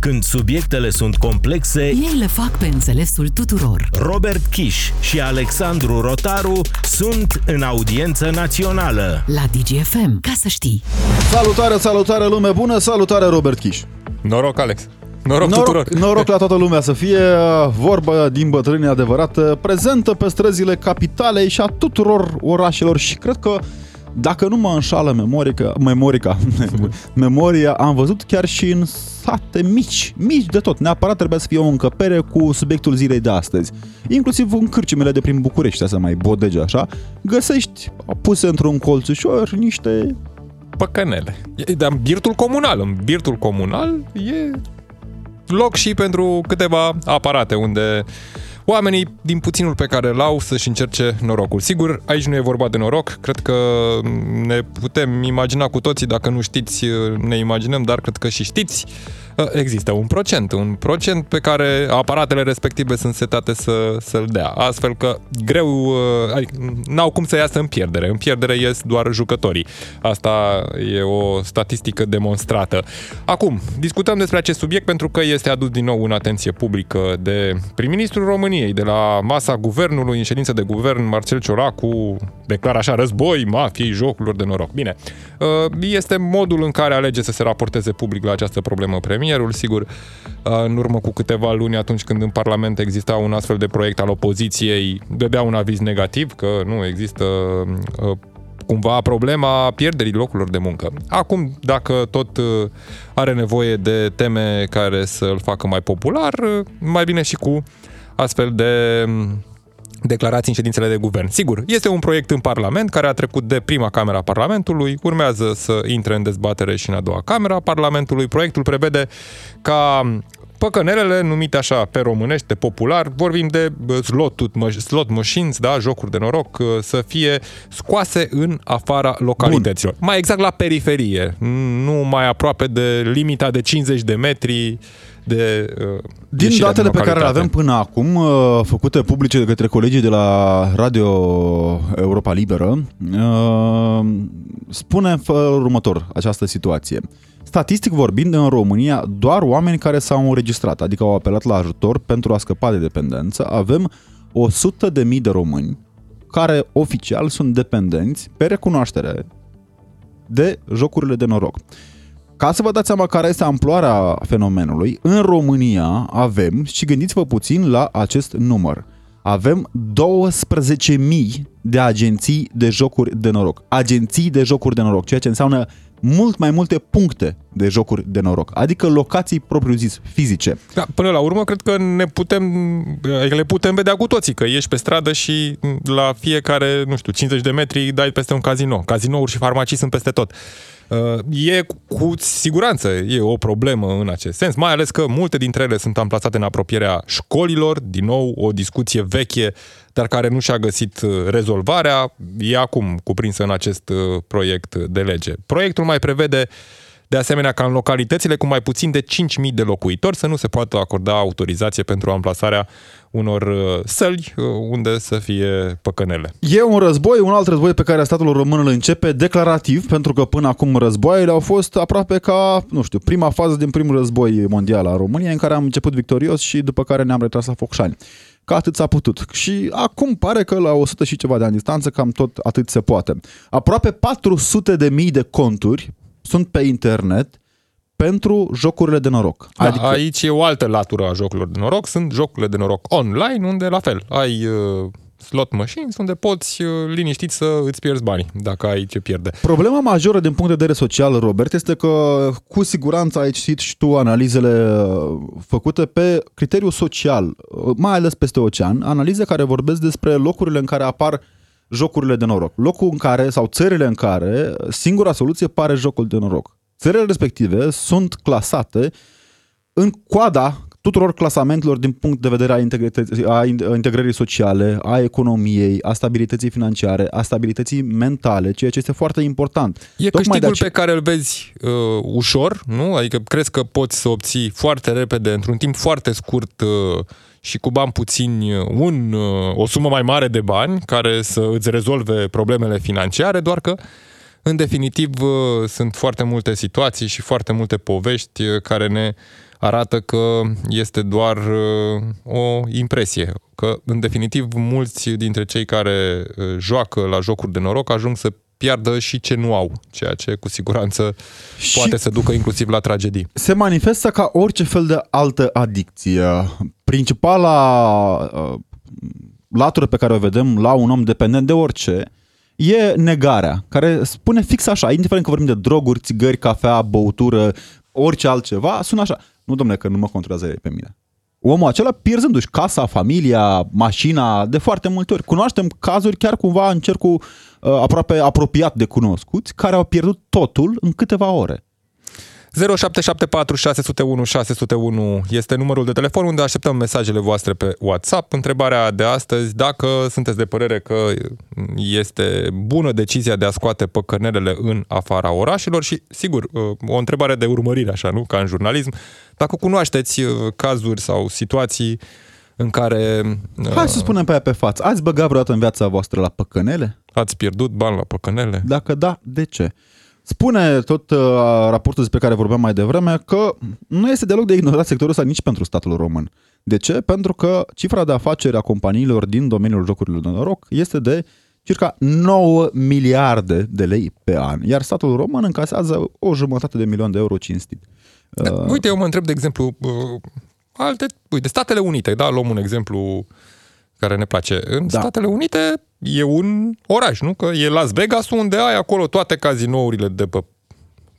Când subiectele sunt complexe, Ei le fac pe înțelesul tuturor. Robert Kiș și Alexandru Rotaru sunt în audiență națională. La DGFM, ca să știi. Salutare, salutare lume bună, salutare Robert Kiș. Noroc, Alex. Noroc, tuturor. Noroc, noroc la toată lumea să fie vorba din bătrâni adevărată, prezentă pe străzile capitalei și a tuturor orașelor și cred că dacă nu mă înșală memorica, memorica, memoria, am văzut chiar și în sate mici, mici de tot. Neapărat trebuia să fie o încăpere cu subiectul zilei de astăzi. Inclusiv în cârcimele de prin București, să mai bodege așa, găsești puse într-un colțușor niște Păcănele. E- Dar în birtul comunal, în birtul comunal e loc și pentru câteva aparate unde oamenii din puținul pe care îl au să-și încerce norocul. Sigur, aici nu e vorba de noroc, cred că ne putem imagina cu toții, dacă nu știți, ne imaginăm, dar cred că și știți, există un procent, un procent pe care aparatele respective sunt setate să, să-l dea, astfel că greu, adică n-au cum să iasă în pierdere, în pierdere ies doar jucătorii. Asta e o statistică demonstrată. Acum, discutăm despre acest subiect pentru că este adus din nou în atenție publică de prim-ministrul României, de la masa guvernului, în ședință de guvern, Marcel Ciolacu declară așa război, mafiei, jocurilor de noroc. Bine, este modul în care alege să se raporteze public la această problemă premierul, sigur, în urmă cu câteva luni, atunci când în Parlament exista un astfel de proiect al opoziției, dădea un aviz negativ, că nu există uh, cumva problema pierderii locurilor de muncă. Acum, dacă tot uh, are nevoie de teme care să îl facă mai popular, uh, mai bine și cu astfel de um, declarații în ședințele de guvern. Sigur, este un proiect în Parlament care a trecut de prima camera a Parlamentului, urmează să intre în dezbatere și în a doua camera a Parlamentului. Proiectul prevede ca păcănelele, numite așa pe românește, popular, vorbim de slot, slot machines, da, jocuri de noroc, să fie scoase în afara localităților. Bun. Mai exact la periferie, nu mai aproape de limita de 50 de metri de uh, Din datele pe care le avem până acum, uh, făcute publice de către colegii de la Radio Europa Liberă, uh, spune în felul următor această situație. Statistic vorbind, în România, doar oameni care s-au înregistrat, adică au apelat la ajutor pentru a scăpa de dependență, avem 100 de mii de români care oficial sunt dependenți pe recunoaștere de jocurile de noroc. Ca să vă dați seama care este amploarea fenomenului, în România avem, și gândiți-vă puțin la acest număr, avem 12.000 de agenții de jocuri de noroc. Agenții de jocuri de noroc, ceea ce înseamnă mult mai multe puncte de jocuri de noroc, adică locații propriu-zis fizice. Da, până la urmă, cred că ne putem, adică le putem vedea cu toții, că ieși pe stradă și la fiecare, nu știu, 50 de metri dai peste un casino. Cazinouri și farmacii sunt peste tot. E cu siguranță e o problemă în acest sens, mai ales că multe dintre ele sunt amplasate în apropierea școlilor, din nou o discuție veche, dar care nu și-a găsit rezolvarea, e acum cuprinsă în acest proiect de lege. Proiectul mai prevede de asemenea ca în localitățile cu mai puțin de 5.000 de locuitori să nu se poată acorda autorizație pentru amplasarea unor uh, săli uh, unde să fie păcănele. E un război, un alt război pe care statul român îl începe declarativ, pentru că până acum războaiele au fost aproape ca, nu știu, prima fază din primul război mondial a României, în care am început victorios și după care ne-am retras la Focșani. Ca atât s-a putut. Și acum pare că la 100 și ceva de ani distanță cam tot atât se poate. Aproape 400 de mii de conturi sunt pe internet pentru jocurile de noroc. Da, adică... Aici e o altă latură a jocurilor de noroc, sunt jocurile de noroc online, unde la fel ai uh, slot machines, unde poți uh, liniștit să îți pierzi banii, dacă ai ce pierde. Problema majoră din punct de vedere social, Robert, este că cu siguranță ai citit și tu analizele uh, făcute pe criteriu social, uh, mai ales peste ocean, analize care vorbesc despre locurile în care apar jocurile de noroc. Locul în care, sau țările în care, singura soluție pare jocul de noroc. Țările respective sunt clasate în coada tuturor clasamentelor din punct de vedere a, a integrării sociale, a economiei, a stabilității financiare, a stabilității mentale, ceea ce este foarte important. E Tocmai câștigul ace- pe care îl vezi uh, ușor, nu? Adică crezi că poți să obții foarte repede, într-un timp foarte scurt, uh, și cu bani puțini un, uh, o sumă mai mare de bani care să îți rezolve problemele financiare, doar că În definitiv, uh, sunt foarte multe situații și foarte multe povești uh, care ne arată că este doar uh, o impresie. Că, în definitiv, mulți dintre cei care joacă la jocuri de noroc ajung să piardă și ce nu au, ceea ce cu siguranță și poate să ducă inclusiv la tragedii. Se manifestă ca orice fel de altă adicție. Principala latură pe care o vedem la un om dependent de orice e negarea, care spune fix așa, indiferent că vorbim de droguri, țigări, cafea, băutură, orice altceva, sună așa. Nu, domnule, că nu mă controlează pe mine. Omul acela pierzându-și casa, familia, mașina, de foarte multe ori. Cunoaștem cazuri chiar cumva în cercul uh, aproape apropiat de cunoscuți, care au pierdut totul în câteva ore. 0774 601 601 este numărul de telefon unde așteptăm mesajele voastre pe WhatsApp. Întrebarea de astăzi, dacă sunteți de părere că este bună decizia de a scoate păcănelele în afara orașelor și, sigur, o întrebare de urmărire, așa, nu? Ca în jurnalism. Dacă cunoașteți uh, cazuri sau situații în care... Hai să uh, spunem pe aia pe față. Ați băgat vreodată în viața voastră la păcănele? Ați pierdut bani la păcănele? Dacă da, de ce? Spune tot uh, raportul despre care vorbeam mai devreme că nu este deloc de ignorat sectorul ăsta nici pentru statul român. De ce? Pentru că cifra de afaceri a companiilor din domeniul jocurilor de noroc este de circa 9 miliarde de lei pe an, iar statul român încasează o jumătate de milion de euro cinstit. Da, uh, uite, eu mă întreb, de exemplu, uh, alte, uite, Statele Unite, da, luăm un exemplu care ne place. În da. Statele Unite e un oraș, nu? Că e Las Vegas unde ai acolo toate cazinourile de pe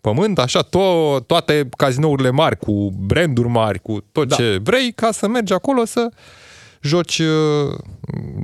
pământ, așa, to- toate cazinourile mari, cu branduri mari, cu tot da. ce vrei, ca să mergi acolo să joci uh,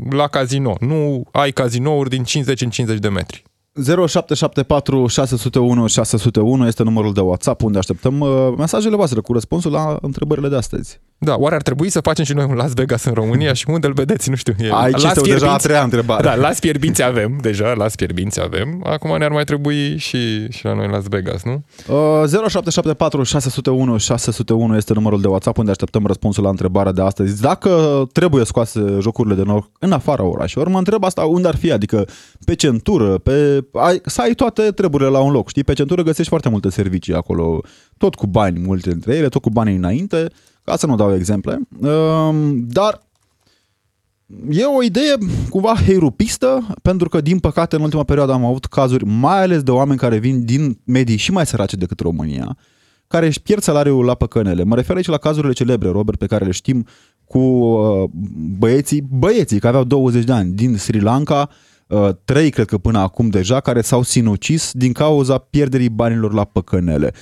la casino. Nu ai cazinouri din 50 în 50 de metri. 0774 601 601 este numărul de WhatsApp unde așteptăm uh, mesajele voastre cu răspunsul la întrebările de astăzi. Da, oare ar trebui să facem și noi un Las Vegas în România și unde îl vedeți? Nu știu. E... Aici las este deja a treia întrebare. Da, Las Fierbinți avem, deja, Las Fierbinți avem. Acum ne-ar mai trebui și, și la noi Las Vegas, nu? Uh, 0774 601 601 este numărul de WhatsApp unde așteptăm răspunsul la întrebarea de astăzi. Dacă trebuie scoase jocurile de noroc în afara orașelor, mă întreb asta unde ar fi, adică pe centură, pe... Ai, să ai toate treburile la un loc, știi? Pe centură găsești foarte multe servicii acolo, tot cu bani, multe dintre ele, tot cu bani înainte ca să nu dau exemple, ehm, dar e o idee cumva heirupistă, pentru că, din păcate, în ultima perioadă am avut cazuri, mai ales de oameni care vin din medii și mai sărace decât România, care își pierd salariul la păcănele. Mă refer aici la cazurile celebre, Robert, pe care le știm cu uh, băieții, băieții care aveau 20 de ani din Sri Lanka, uh, trei, cred că până acum deja, care s-au sinucis din cauza pierderii banilor la păcănele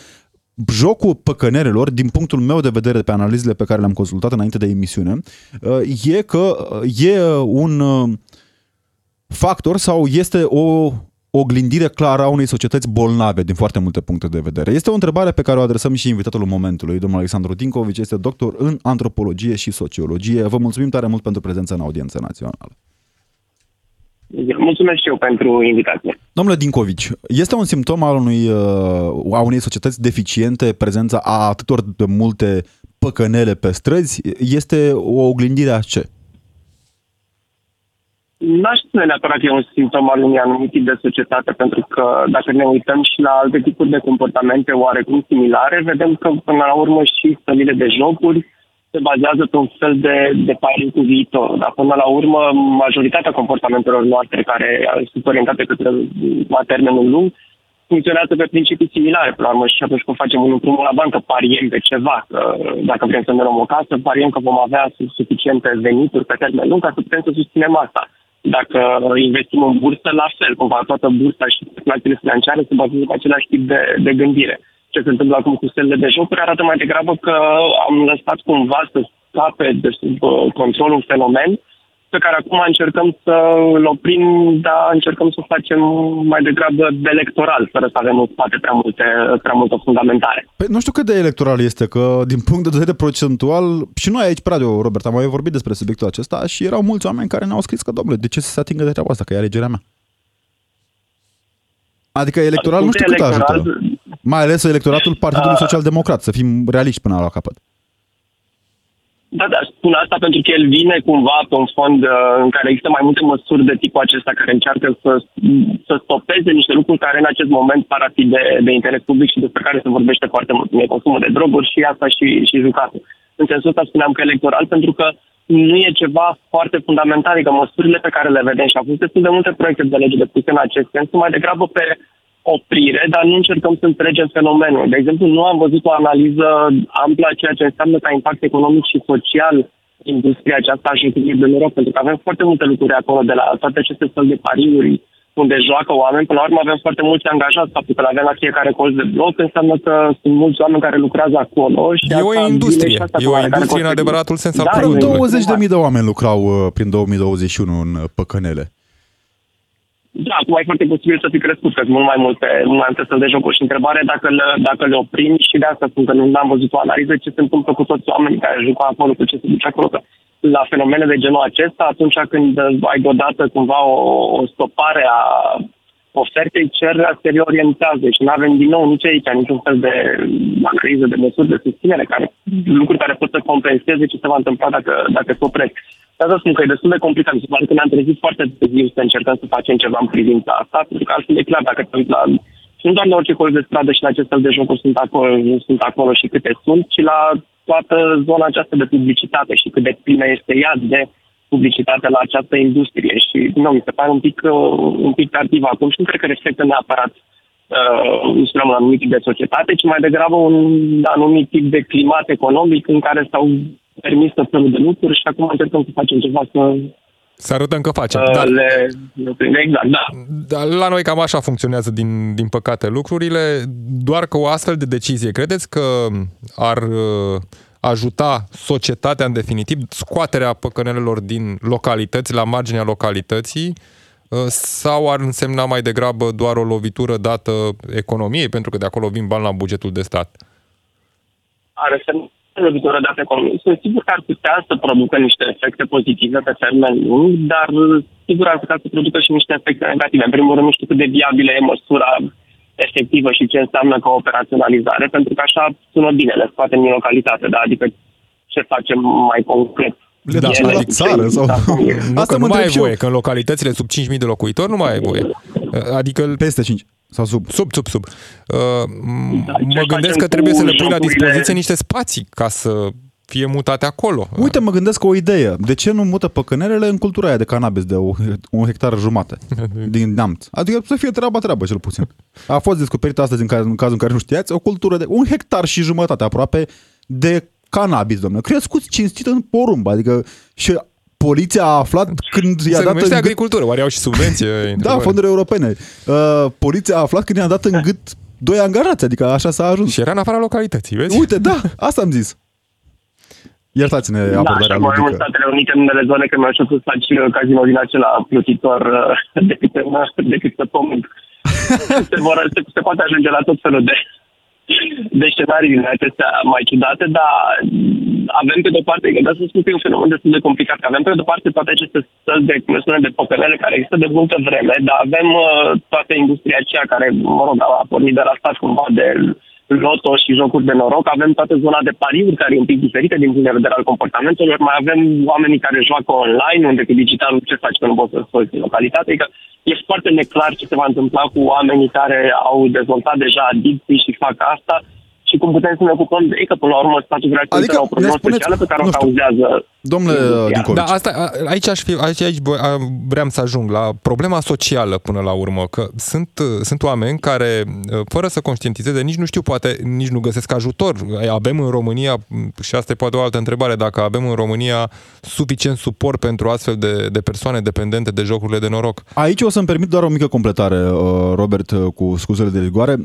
jocul păcănerelor, din punctul meu de vedere pe analizele pe care le-am consultat înainte de emisiune, uh, e că uh, e un uh, factor sau este o oglindire clară a unei societăți bolnave din foarte multe puncte de vedere. Este o întrebare pe care o adresăm și invitatul momentului, domnul Alexandru Dincovici, este doctor în antropologie și sociologie. Vă mulțumim tare mult pentru prezența în audiență națională. Mulțumesc și eu pentru invitație. Domnule Dincovici, este un simptom al unui, uh, a unei societăți deficiente prezența a atâtor de multe păcănele pe străzi? Este o oglindire a ce? N-aș spune neapărat că e un simptom al unui anumit tip de societate, pentru că dacă ne uităm și la alte tipuri de comportamente oarecum similare, vedem că până la urmă și stălile de jocuri se bazează pe un fel de, de pariu cu viitor. Dar până la urmă, majoritatea comportamentelor noastre care sunt orientate către la termenul lung funcționează pe principii similare. Până la urmă, și atunci când facem un împrumut la bancă, pariem pe ceva. Că dacă vrem să ne luăm o casă, pariem că vom avea suficiente venituri pe termen lung ca să putem să susținem asta. Dacă investim în bursă, la fel, cumva toată bursa și speculațiile financiare se bazează pe același tip de, de gândire ce se întâmplă acum cu stelele de jocuri arată mai degrabă că am lăsat cumva să scape de sub uh, control un fenomen pe care acum încercăm să îl oprim, dar încercăm să o facem mai degrabă de electoral, fără să avem în spate prea, multe, prea multă fundamentare. Păi nu știu cât de electoral este, că din punct de vedere procentual, și noi aici pe radio, Robert, am mai vorbit despre subiectul acesta și erau mulți oameni care ne-au scris că, domnule, de ce să se atingă de treaba asta, că e alegerea mea? Adică electoral nu știu cât ajută. Mai ales electoratul Partidului uh, Social Democrat, să fim realiști până la capăt. Da, da, spun asta pentru că el vine cumva pe un fond uh, în care există mai multe măsuri de tipul acesta care încearcă să, să stopeze niște lucruri care în acest moment par a fi de, de interes public și despre care se vorbește foarte mult, cum e consumul de droguri și asta și, și jucatul. În sensul ăsta spuneam că electoral, pentru că nu e ceva foarte fundamental, adică măsurile pe care le vedem și au fost destul de multe proiecte de lege depuse în acest sens, sunt mai degrabă pe oprire, dar nu încercăm să înțelegem fenomenul. De exemplu, nu am văzut o analiză amplă a ceea ce înseamnă ca impact economic și social industria aceasta a jucării de noroc, pentru că avem foarte multe lucruri acolo, de la toate aceste fel de pariuri, unde joacă oameni, până la urmă avem foarte mulți angajați, faptul că le avem la fiecare colț de bloc, înseamnă că sunt mulți oameni care lucrează acolo. Și e o industrie, e o industrie în adevăratul sens al da, 20.000 de oameni lucrau uh, prin 2021 în uh, Păcănele. Da, acum e foarte posibil să fi crescut, că mult mai multe, mult mai multe de jocuri. Și întrebare dacă le, dacă le oprim și de asta spun că nu am văzut o analiză ce se întâmplă cu toți oamenii care jucă acolo, cu ce se duce acolo. Că la fenomene de genul acesta, atunci când ai deodată cumva o, o stopare a ofertei, cererea se reorientează și nu avem din nou nici aici niciun fel de analiză de măsuri de susținere, care, lucruri care pot să compenseze ce se va întâmpla dacă, dacă se opresc. Dar să spun că e destul de complicat. Mi se pare că ne-am trezit foarte târziu să încercăm să facem ceva în privința asta, pentru că altfel e clar, dacă te uiți la și nu doar la orice colț de stradă și la acest fel de jocuri sunt acolo, sunt acolo și câte sunt, ci la toată zona aceasta de publicitate și cât de plină este ea de publicitate la această industrie. Și, nu, mi se pare un pic, uh, un pic tardiv acum și nu cred că reflectă neapărat uh, spunem, un anumit tip de societate, ci mai degrabă un anumit tip de climat economic în care s-au permis tot felul de lucruri și acum încercăm să facem ceva să să arătăm că facem. Uh, dar, le, exact, da. Dar la noi cam așa funcționează, din, din păcate, lucrurile. Doar că o astfel de decizie, credeți că ar uh, ajuta societatea, în definitiv, scoaterea păcănelelor din localități, la marginea localității, uh, sau ar însemna mai degrabă doar o lovitură dată economiei, pentru că de acolo vin bani la bugetul de stat? Ar însemna lovitură dată economiei. Sunt sigur că ar putea să producă niște efecte pozitive pe termen lung, dar sigur ar putea să producă și niște efecte negative. În primul rând, nu știu cât de viabilă e măsura efectivă și ce înseamnă ca operaționalizare, pentru că așa sună bine, le scoatem din localitate, da? adică ce facem mai concret. Le da, la țară sau... Nu, Asta că nu mai ai voie, că în localitățile sub 5.000 de locuitori nu mai ai voie. Adică... Peste 5 sau sub. Sub, sub, sub. Uh, da, mă gândesc că trebuie să le pui la dispoziție niște spații ca să fie mutate acolo. Uite, mă gândesc o idee. De ce nu mută păcănerele în cultura aia de cannabis de un hectar jumate din Neamț? Adică să fie treaba treabă, cel puțin. A fost descoperită astăzi, în, caz, în cazul în care nu știați, o cultură de un hectar și jumătate aproape de cannabis, domnule. Crescuți cinstit în porumb, adică și poliția a aflat când i-a dat în agricultură, oare au și subvenție? da, fonduri europene. Uh, poliția a aflat când i-a dat în gât doi angajați, adică așa s-a ajuns. Și era în afara localității, vezi? Uite, da, asta am zis. Iertați-ne da, abordarea ludică. Da, și Statele Unite, în unele zone, că mi-au să faci casino din acela plutitor uh, decât, decât să pământ. se, vor, se, se poate ajunge la tot felul de de scenarii din acestea mai ciudate, dar avem pe de-o parte, că să spun că e un fenomen destul de complicat, că avem pe de-o parte toate aceste stări de, cum spune, de popenele care există de multă vreme, dar avem uh, toată industria aceea care, mă rog, a pornit de la stat cumva de loto și jocuri de noroc, avem toată zona de pariuri care e un pic diferită din punct de vedere al comportamentelor, mai avem oamenii care joacă online, unde cu digital ce faci că nu poți să scoți în localitate, că e foarte neclar ce se va întâmpla cu oamenii care au dezvoltat deja adicții și fac asta. Și cum putem să ne ocupăm de ei, că până la urmă statul vrea să adică, o problemă specială pe care o cauzează Domnule Da, asta, aici, aș fi, aici, aici vreau să ajung la problema socială până la urmă, că sunt, sunt oameni care, fără să conștientizeze, nici nu știu, poate nici nu găsesc ajutor. Avem în România, și asta e poate o altă întrebare, dacă avem în România suficient suport pentru astfel de, de persoane dependente de jocurile de noroc. Aici o să-mi permit doar o mică completare, uh, Robert, uh, cu scuzele de rigoare.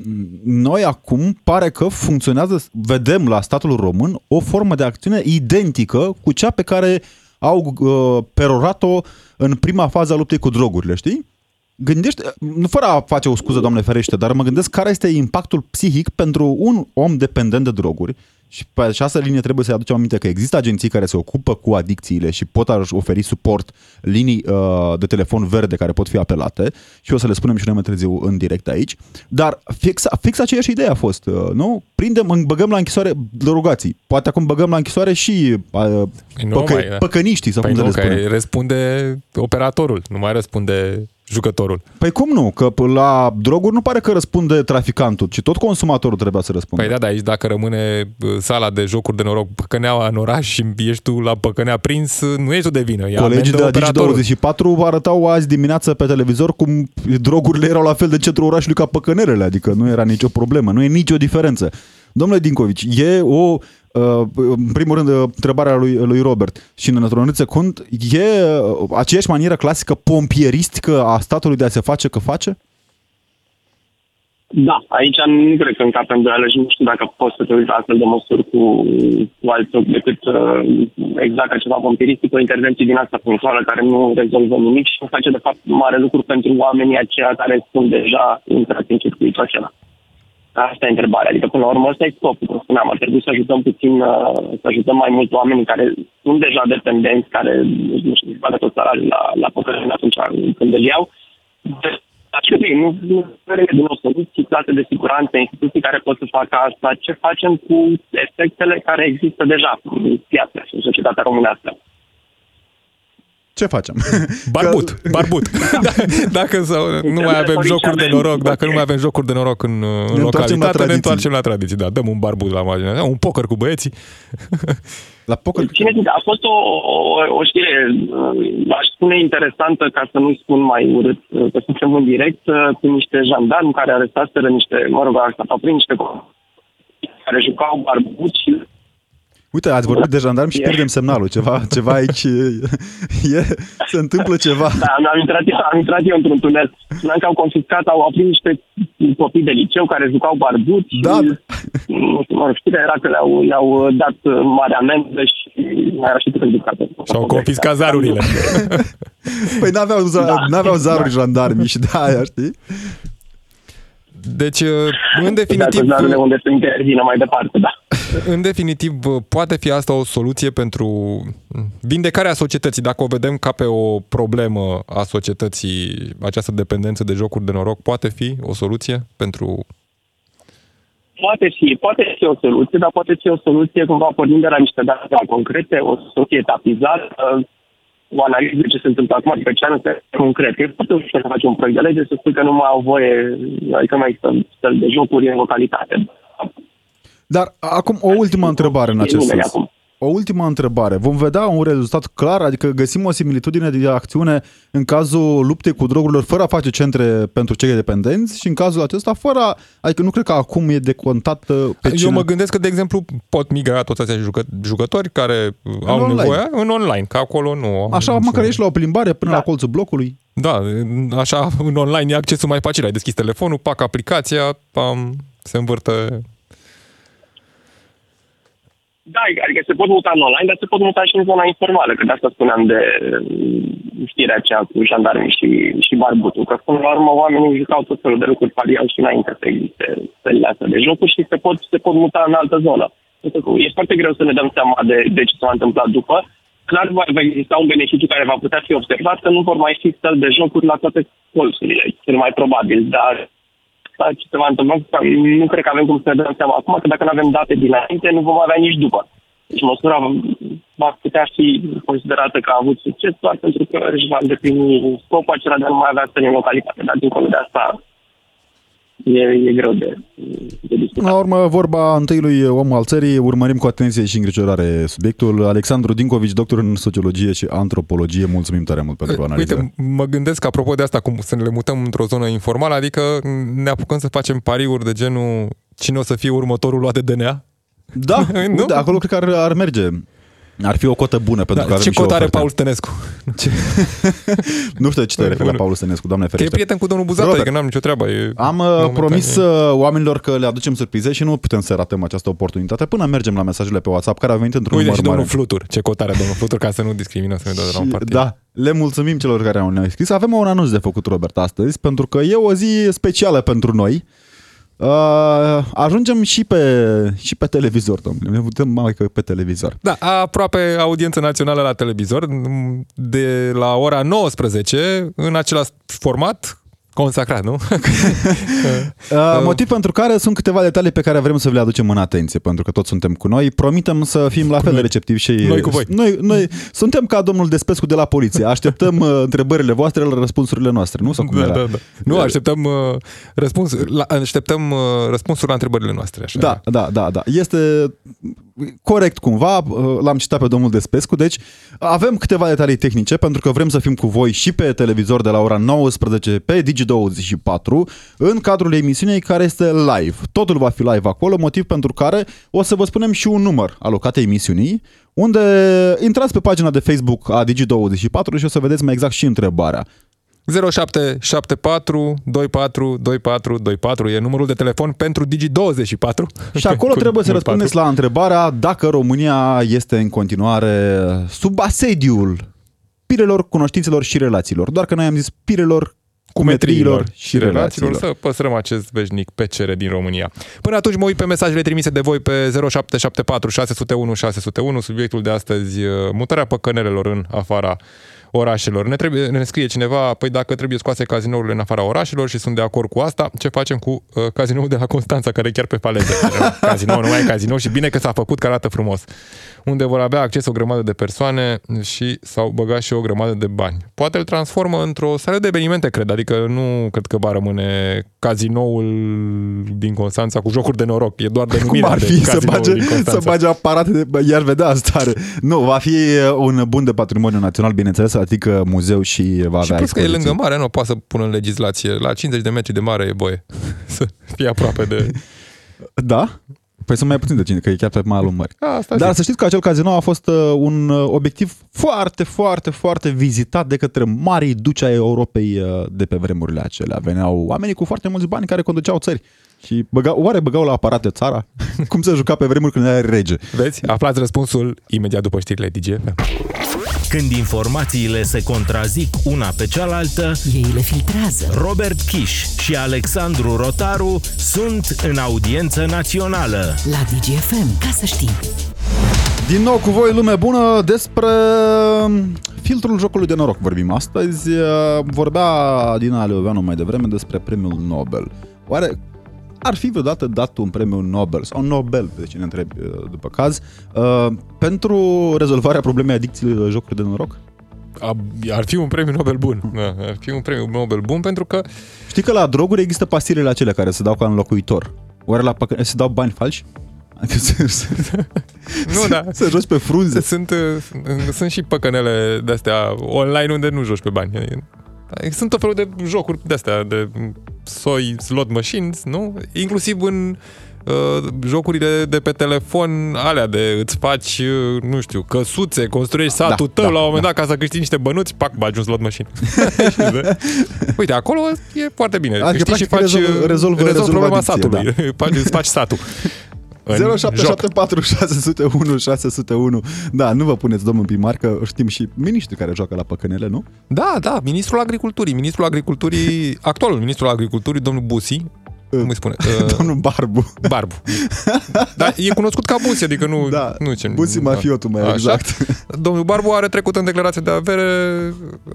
Noi acum pare că funcționează, vedem la statul român, o formă de acțiune identică cu cea pe care au uh, perorat-o în prima fază a luptei cu drogurile, știi? Gândește, nu fără a face o scuză, doamne ferește, dar mă gândesc care este impactul psihic pentru un om dependent de droguri, Și pe această linie trebuie să-i aducem aminte că există agenții care se ocupă cu adicțiile și pot oferi suport, linii uh, de telefon verde care pot fi apelate și o să le spunem și noi mai târziu în direct aici. Dar fix, fix aceeași idee a fost, uh, nu? Prindem, băgăm la închisoare drogații. Poate acum băgăm la închisoare și uh, Păi nu păcă, mai, da. păcăniștii, sau Păi cum nu, să le că spunem. răspunde operatorul, nu mai răspunde jucătorul. Păi cum nu? Că p- la droguri nu pare că răspunde traficantul, ci tot consumatorul trebuia să răspundă. Păi da, dar aici dacă rămâne uh, sala de jocuri de noroc păcăneaua în oraș și ești tu la păcănea prins, uh, nu ești tu de vină. E Colegii de amendă la operatorul. Digi24 arătau azi dimineață pe televizor cum drogurile erau la fel de centrul orașului ca păcănerele, adică nu era nicio problemă, nu e nicio diferență. Domnule Dincovici, e o, uh, în primul rând, uh, întrebarea lui, lui Robert și în într-un secund, e uh, aceeași manieră clasică pompieristică a statului de a se face că face? Da, aici nu cred că încape îndoială și nu știu dacă poți să te uiți la astfel de măsuri cu, cu alți ochi decât uh, exact ca ceva pompiristic, o intervenție din asta punctuală care nu rezolvă nimic și nu face de fapt mare lucru pentru oamenii aceia care sunt deja intrați în circuitul acela. Asta e întrebarea. Adică, până la urmă, ăsta e scopul. Cum spuneam, ar trebui să ajutăm puțin, uh, să ajutăm mai mult oamenii care sunt deja dependenți, care, nu știu, își bagă tot salariul la, la păcările atunci când îl iau. De- ce bine, nu, nu vrem din nou soluții, clase de siguranță, instituții care pot să facă asta. Ce facem cu efectele care există deja în piață și în societatea românească? Ce facem? Barbut, Că- barbut. Da, dacă sau, nu mai avem jocuri de noroc, dacă nu mai avem jocuri de noroc în, în Ne întoarcem la localitate, ne tradiții. întoarcem la tradiții. Da, dăm un barbut la margine, da, un poker cu băieții. La poker, Cine zice, a fost o, o, o știre, uh, aș spune interesantă, ca să nu spun mai urât, uh, că suntem în direct, uh, cu niște jandarmi care arestaseră niște, mă rog, asta au prins niște co- care jucau barbut și Uite, ați vorbit de jandarmi și E. pierdem semnalul. Ceva, ceva aici e, e, se întâmplă ceva. Da, am, am, intrat, am intrat eu într-un tunel. Spuneam că au confiscat, au aprins niște copii de liceu care jucau barbut și, Da. nu știu, mă rog, știrea era că le-au, le-au dat uh, mare amendă și mai era și cât educată. Și-au confiscat zarurile. Păi n-aveau, za- Da. n-aveau zaruri jandarmi și de aia, știi? Deci, în Dacă definitiv, zarurile unde se intervină mai departe, da. În definitiv, poate fi asta o soluție pentru vindecarea societății. Dacă o vedem ca pe o problemă a societății, această dependență de jocuri de noroc, poate fi o soluție pentru... Poate fi, poate fi o soluție, dar poate fi o soluție cumva pornind de la niște date concrete, o soluție etapizată, o analiză de ce se întâmplă acum, adică ce anume concret. E foarte ușor să faci un proiect de lege, să spui că nu mai au voie, adică nu mai există stări de jocuri în localitate. Dar acum o ultimă întrebare în E acest nimeni sens. acum. O ultimă întrebare. Vom vedea un rezultat clar, adică găsim o similitudine de acțiune în cazul luptei cu drogurile fără a face centre pentru cei dependenți și în cazul acesta fără, a- adică nu cred că acum e decontat uh, pe Eu cine. mă gândesc că, de exemplu, pot migra toți acești jucă- jucători care au online. nevoie în online, că acolo nu... Așa, nu măcar știu. ești la o plimbare până Da. la colțul blocului. Da, așa, în online e accesul mai facil. Ai deschis telefonul, pac aplicația, pam, se învârte... Da, adică se pot muta în online, dar se pot muta și în zona informală, că de asta spuneam de mm, știrea aceea cu jandarmii și, și barbutul, că până la urmă oamenii jucau tot felul de lucruri pariau și înainte să existe felile astea de jocuri și se pot, se pot muta în altă zonă. Uite că E foarte greu să ne dăm seama de, de ce s-a întâmplat după. Clar va va exista un beneficiu care va putea fi observat, că nu vor mai fi stări de jocuri la toate colțurile, cel mai probabil, dar asta ce se va întâmpla, nu cred că avem cum să ne dăm seama acum, că dacă nu avem date dinainte, nu vom avea nici după. Deci măsura va putea fi considerată că a avut succes doar pentru că își va îndeplini scopul acela de a nu mai avea stări în localitate. Dar dincolo de asta e, e greu de, de Până discutat. la urmă, vorba întâiului om al țării, urmărim cu atenție și îngrijorare subiectul. Alexandru Dincovici, doctor în sociologie și antropologie, mulțumim tare mult pentru analiză. Uite, mă gândesc apropo de asta, cum să ne le mutăm într-o zonă informală, adică ne apucăm să facem pariuri de genul cine o să fie următorul luat de DNA? Da, Nu? uite, acolo cred că ar, ar merge. Ar fi o cotă bună pentru că Da, avem ce și o cot are ofertă. Paul Stănescu? Nu știu ce te referi la Nu. Paul Stănescu, doamne Că e ferește. prieten cu domnul Buzată, Robert, că n-am nicio treabă. E Am uh, momentan promis e- uh, oamenilor că le aducem surprize și nu putem să ratăm această oportunitate până mergem la mesajele pe WhatsApp care au venit într-un Uite număr și domnul mare. Flutur. Ce cot are domnul Flutur ca să nu discriminăm, să ne dea de la un Și, partid. da, le mulțumim celor care au ne scris. Avem un anunț de făcut, Robert, astăzi, pentru că e o zi specială pentru noi. Uh, ajungem și pe, și pe televizor, domnule. Ne putem mai că pe televizor. Da, aproape audiență națională la televizor, de la ora 19, în același format, consacrat, nu? uh, motiv pentru care sunt câteva detalii pe care vrem să vi le aducem în atenție, pentru că toți suntem cu noi. Promitem să fim la fel de receptivi și... Noi cu voi. Noi, noi suntem ca domnul Despescu de la poliție. Așteptăm uh, întrebările voastre la răspunsurile noastre, nu? Sau cum da, era? da, da. Nu, așteptăm, uh, răspuns, la, așteptăm uh, răspunsul la întrebările noastre. Așa. Da, da, da, da. Este corect cumva, uh, l-am citat pe domnul Despescu, deci avem câteva detalii tehnice pentru că vrem să fim cu voi și pe televizor de la ora 19 pe Digi24 în cadrul emisiunii care este live. Totul va fi live acolo, motiv pentru care o să vă spunem și un număr alocat emisiunii, unde intrați pe pagina de Facebook a Digi24 și o să vedeți mai exact și întrebarea. 0774 24 24 24 e numărul de telefon pentru Digi24. Și acolo trebuie să răspundeți la întrebarea dacă România este în continuare sub asediul pirelor, cunoștințelor și relațiilor. Doar că noi am zis pirelor, cumetriilor și, și relațiilor. Să păstrăm acest veșnic PCR din România. Până atunci mă uit pe mesajele trimise de voi pe 0774 601 601. Subiectul de astăzi, mutarea păcănelelor în afara orașelor. Ne, trebuie, ne scrie cineva, păi dacă trebuie scoase cazinourile în afara orașelor și sunt de acord cu asta, ce facem cu uh, cazinoul de la Constanța, care e chiar pe palete? cazinou, nu mai e cazinou și bine că s-a făcut, că arată frumos. Unde vor avea acces o grămadă de persoane și s-au băgat și o grămadă de bani. Poate îl transformă într-o sală de evenimente, cred, adică nu cred că va rămâne cazinoul din Constanța cu jocuri de noroc. E doar denumirea Cum ar fi de să bage, din Constanța. să bage aparate de... Iar vedea stare. Nu, va fi un bun de patrimoniu național, bineînțeles, adică muzeu și va Și avea plus că e expoziții. lângă mare, nu poate să pună în legislație. La 50 de metri de mare e voie să fie aproape de... Da? Păi sunt mai puțin de 5, că e chiar pe malul mării. Asta Dar zic. să știți că acel cazinou a fost uh, un uh, obiectiv foarte, foarte, foarte vizitat de către marii duci ai Europei uh, de pe vremurile acelea. Veneau oamenii cu foarte mulți bani care conduceau țări. Și băgau, oare băgau la aparate țara? Cum se juca pe vremuri când era rege? Vezi? Aflați răspunsul imediat după știrile DGFM. Când informațiile se contrazic una pe cealaltă, Ei le filtrează. Robert Kiș și Alexandru Rotaru sunt în audiență națională. La DGFM, ca să știi. Din nou cu voi, lume bună, despre filtrul jocului de noroc vorbim astăzi. Uh, Vorbea Dina Leoveanu mai devreme despre premiul Nobel. Oare ar fi vreodată dat un premiu Nobel sau Nobel, de cine întrebi uh, după caz, uh, pentru rezolvarea problemei adicției la jocuri de noroc? A- Ar fi un premiu Nobel bun. Da, ar fi un premiu Nobel bun pentru că Știi că la droguri există pastilele acelea care se dau ca înlocuitor. Oare la păcă- se dau bani falși? Adică să, să, nu, da. să joci pe frunze. Sunt, uh, sunt și păcănele de-astea online unde nu joci pe bani. Sunt tot felul de jocuri de-astea, de soi slot machines, nu? Inclusiv în uh, jocurile de pe telefon, alea de îți faci, uh, nu știu, căsuțe, construiești satul Da, tău da, la un moment da. dat ca să câștigi niște bănuți, pac, bagi un slot machine. Uite, acolo e foarte bine. Adică, Câștigi și practic, faci, rezolvă- uh, rezolvă- rezolvi rezolvă problema adicție, satului. Faci, îți faci satul. În joc. 0774 601 601 Da, nu vă puneți, domnul primar, că știm și miniștri care joacă la păcănele, nu? Da, da, ministrul agriculturii, ministrul agriculturii, actualul ministrul agriculturii, domnul Busi, cum îi spune? Uh, Domnul Barbu. Barbu. Dar e cunoscut ca Busi, adică nu... Da, nu ce, Busi mafiotul mai Așa. exact. Domnul Barbu are trecut în declarație de avere,